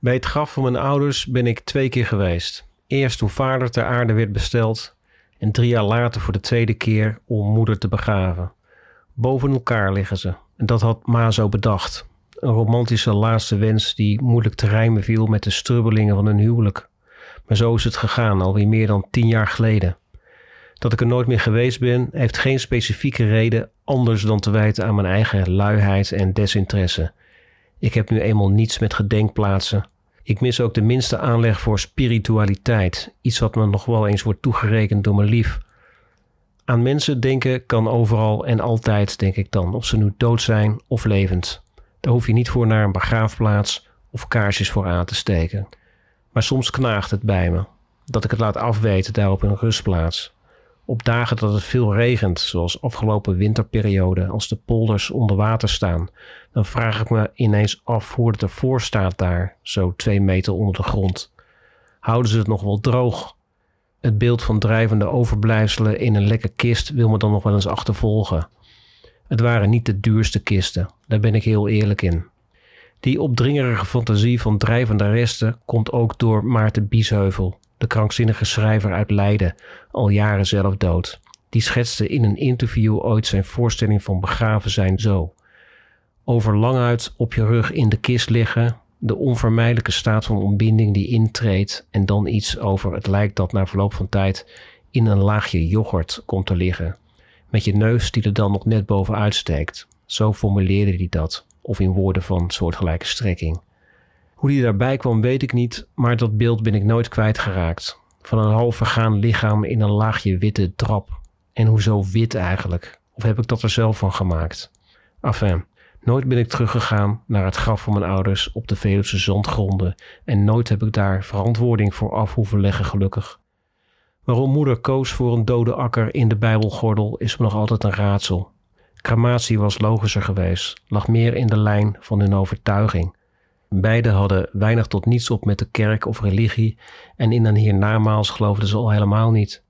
Bij het graf van mijn ouders ben ik twee keer geweest. Eerst toen vader ter aarde werd besteld en drie jaar later voor de tweede keer om moeder te begraven. Boven elkaar liggen ze. En dat had Ma zo bedacht. Een romantische laatste wens die moeilijk te rijmen viel met de strubbelingen van een huwelijk. Maar zo is het gegaan, alweer meer dan tien jaar geleden. Dat ik er nooit meer geweest ben, heeft geen specifieke reden anders dan te wijten aan mijn eigen luiheid en desinteresse. Ik heb nu eenmaal niets met gedenkplaatsen. Ik mis ook de minste aanleg voor spiritualiteit, iets wat me nog wel eens wordt toegerekend door mijn lief. Aan mensen denken kan overal en altijd, denk ik dan, of ze nu dood zijn of levend. Daar hoef je niet voor naar een begraafplaats of kaarsjes voor aan te steken. Maar soms knaagt het bij me dat ik het laat afweten daar op een rustplaats. Op dagen dat het veel regent, zoals afgelopen winterperiode, als de polders onder water staan, dan vraag ik me ineens af hoe het ervoor staat daar, zo twee meter onder de grond. Houden ze het nog wel droog? Het beeld van drijvende overblijfselen in een lekke kist wil me dan nog wel eens achtervolgen. Het waren niet de duurste kisten, daar ben ik heel eerlijk in. Die opdringerige fantasie van drijvende resten komt ook door Maarten Biesheuvel, de krankzinnige schrijver uit Leiden, al jaren zelf dood. Die schetste in een interview ooit zijn voorstelling van begraven zijn zo. Over languit op je rug in de kist liggen, de onvermijdelijke staat van ontbinding die intreedt en dan iets over het lijkt dat na verloop van tijd in een laagje yoghurt komt te liggen. Met je neus die er dan nog net bovenuit steekt. Zo formuleerde hij dat, of in woorden van soortgelijke strekking. Hoe die daarbij kwam weet ik niet, maar dat beeld ben ik nooit kwijtgeraakt. Van een half vergaan lichaam in een laagje witte drap. En hoezo wit eigenlijk? Of heb ik dat er zelf van gemaakt? Enfin, nooit ben ik teruggegaan naar het graf van mijn ouders op de Veluwse zandgronden en nooit heb ik daar verantwoording voor af hoeven leggen gelukkig. Waarom moeder koos voor een dode akker in de Bijbelgordel is me nog altijd een raadsel. Crematie was logischer geweest, lag meer in de lijn van hun overtuiging. Beiden hadden weinig tot niets op met de kerk of religie en in een hiernamaals geloofden ze al helemaal niet.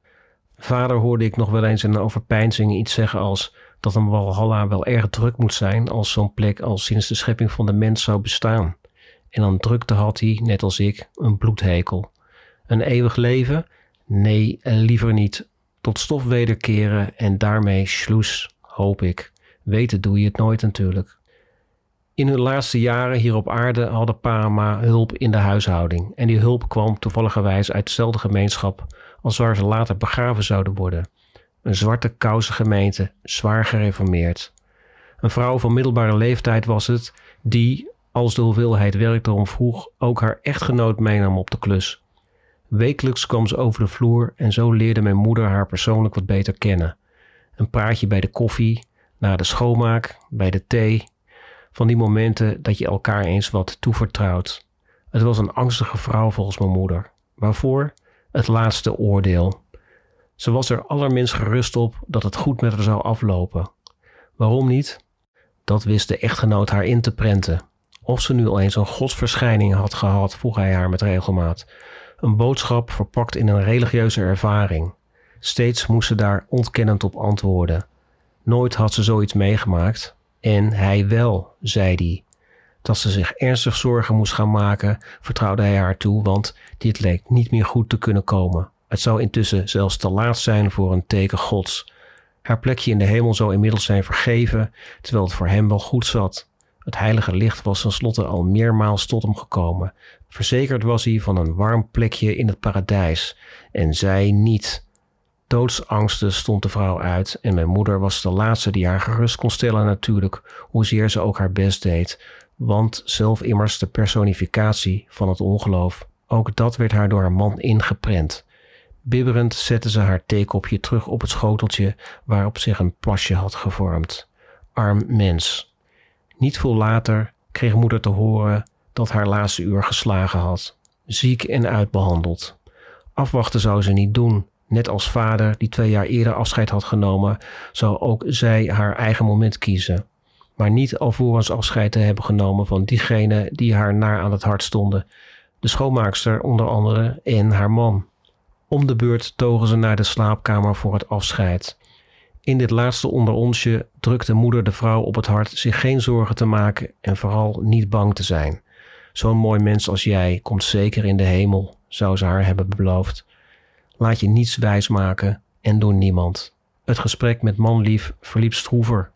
Vader hoorde ik nog wel eens in een overpeinzing iets zeggen als dat een walhalla wel erg druk moet zijn als zo'n plek al sinds de schepping van de mens zou bestaan. En dan drukte had hij, net als ik, een bloedhekel. Een eeuwig leven? Nee, liever niet. Tot stof wederkeren en daarmee sloes, hoop ik. Weten doe je het nooit natuurlijk. In hun laatste jaren hier op aarde hadden Parama hulp in de huishouding. En die hulp kwam toevalligerwijs uit dezelfde gemeenschap als waar ze later begraven zouden worden. Een zwarte kousen gemeente, zwaar gereformeerd. Een vrouw van middelbare leeftijd was het, die, als de hoeveelheid werk erom vroeg, ook haar echtgenoot meenam op de klus. Wekelijks kwam ze over de vloer en zo leerde mijn moeder haar persoonlijk wat beter kennen. Een praatje bij de koffie, na de schoonmaak, bij de thee, van die momenten dat je elkaar eens wat toevertrouwt. Het was een angstige vrouw volgens mijn moeder. Waarvoor? Het laatste oordeel. Ze was er allerminst gerust op dat het goed met haar zou aflopen. Waarom niet? Dat wist de echtgenoot haar in te prenten. Of ze nu al eens een godsverschijning had gehad, vroeg hij haar met regelmaat. Een boodschap verpakt in een religieuze ervaring. Steeds moest ze daar ontkennend op antwoorden. Nooit had ze zoiets meegemaakt, en hij wel, zei hij. Dat ze zich ernstig zorgen moest gaan maken, vertrouwde hij haar toe, want dit leek niet meer goed te kunnen komen. Het zou intussen zelfs te laat zijn voor een teken Gods. Haar plekje in de hemel zou inmiddels zijn vergeven, terwijl het voor hem wel goed zat. Het heilige licht was tenslotte al meermaals tot hem gekomen. Verzekerd was hij van een warm plekje in het paradijs, en zij niet. Doodsangsten stond de vrouw uit en mijn moeder was de laatste die haar gerust kon stellen natuurlijk, hoezeer ze ook haar best deed, want zelf immers de personificatie van het ongeloof. Ook dat werd haar door haar man ingeprent. Bibberend zette ze haar theekopje terug op het schoteltje waarop zich een plasje had gevormd. Arm mens. Niet veel later kreeg moeder te horen dat haar laatste uur geslagen had. Ziek en uitbehandeld. Afwachten zou ze niet doen. Net als vader, die twee jaar eerder afscheid had genomen, zou ook zij haar eigen moment kiezen. Maar niet alvorens afscheid te hebben genomen van diegenen die haar naar aan het hart stonden. De schoonmaakster onder andere en haar man. Om de beurt togen ze naar de slaapkamer voor het afscheid. In dit laatste onder onsje drukte moeder de vrouw op het hart zich geen zorgen te maken en vooral niet bang te zijn. Zo'n mooi mens als jij komt zeker in de hemel, zou ze haar hebben beloofd. Laat je niets wijsmaken en door niemand. Het gesprek met manlief verliep stroever.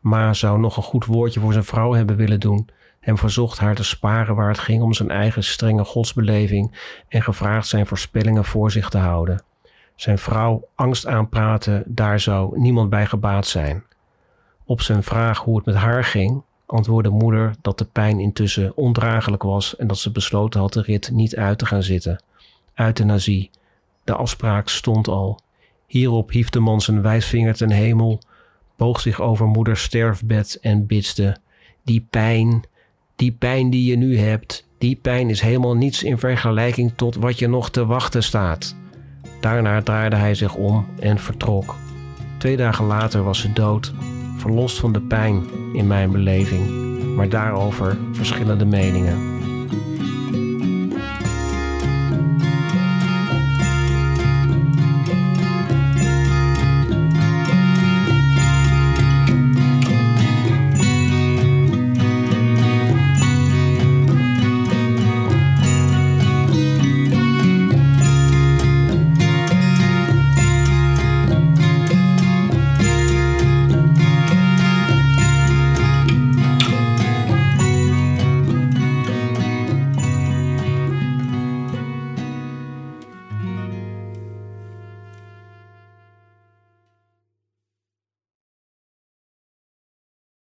Ma zou nog een goed woordje voor zijn vrouw hebben willen doen en verzocht haar te sparen waar het ging om zijn eigen strenge godsbeleving en gevraagd zijn voorspellingen voor zich te houden. Zijn vrouw angst aanpraten, daar zou niemand bij gebaat zijn. Op zijn vraag hoe het met haar ging, antwoordde moeder dat de pijn intussen ondraaglijk was en dat ze besloten had de rit niet uit te gaan zitten. Euthanasie. De afspraak stond al. Hierop hief de man zijn wijsvinger ten hemel, boog zich over moeders sterfbed en bidste: Die pijn, die pijn die je nu hebt, die pijn is helemaal niets in vergelijking tot wat je nog te wachten staat. Daarna draaide hij zich om en vertrok. Twee dagen later was ze dood, verlost van de pijn in mijn beleving, maar daarover verschillende meningen.